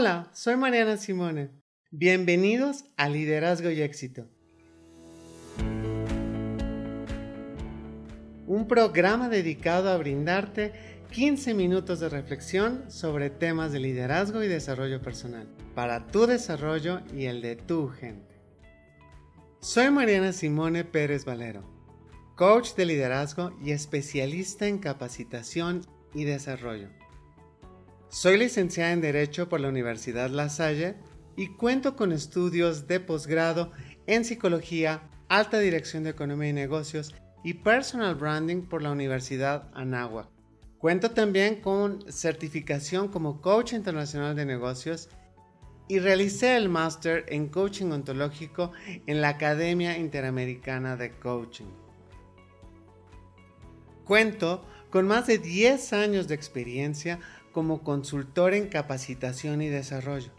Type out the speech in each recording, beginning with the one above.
Hola, soy Mariana Simone. Bienvenidos a Liderazgo y Éxito. Un programa dedicado a brindarte 15 minutos de reflexión sobre temas de liderazgo y desarrollo personal, para tu desarrollo y el de tu gente. Soy Mariana Simone Pérez Valero, coach de liderazgo y especialista en capacitación y desarrollo. Soy licenciada en Derecho por la Universidad La Salle y cuento con estudios de posgrado en Psicología, Alta Dirección de Economía y Negocios y Personal Branding por la Universidad Anáhuac. Cuento también con certificación como Coach Internacional de Negocios y realicé el máster en Coaching Ontológico en la Academia Interamericana de Coaching. Cuento con más de 10 años de experiencia como consultor en capacitación y desarrollo,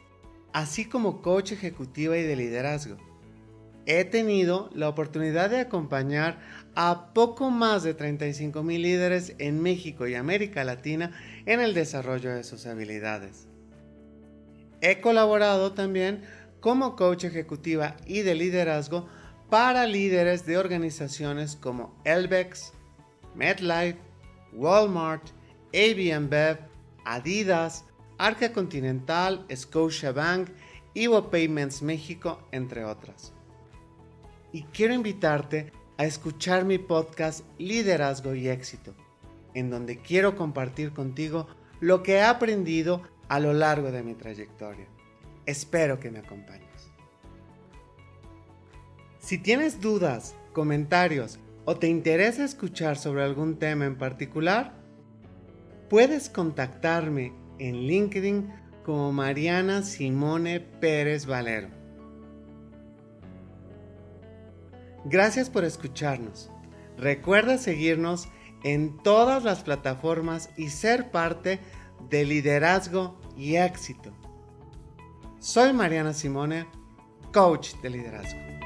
así como coach ejecutiva y de liderazgo. He tenido la oportunidad de acompañar a poco más de 35 mil líderes en México y América Latina en el desarrollo de sus habilidades. He colaborado también como coach ejecutiva y de liderazgo para líderes de organizaciones como Elbex, MedLife, Walmart, AB Bev Adidas, Arca Continental, Scotiabank, Ivo Payments México, entre otras. Y quiero invitarte a escuchar mi podcast Liderazgo y Éxito, en donde quiero compartir contigo lo que he aprendido a lo largo de mi trayectoria. Espero que me acompañes. Si tienes dudas, comentarios o te interesa escuchar sobre algún tema en particular, Puedes contactarme en LinkedIn como Mariana Simone Pérez Valero. Gracias por escucharnos. Recuerda seguirnos en todas las plataformas y ser parte de liderazgo y éxito. Soy Mariana Simone, coach de liderazgo.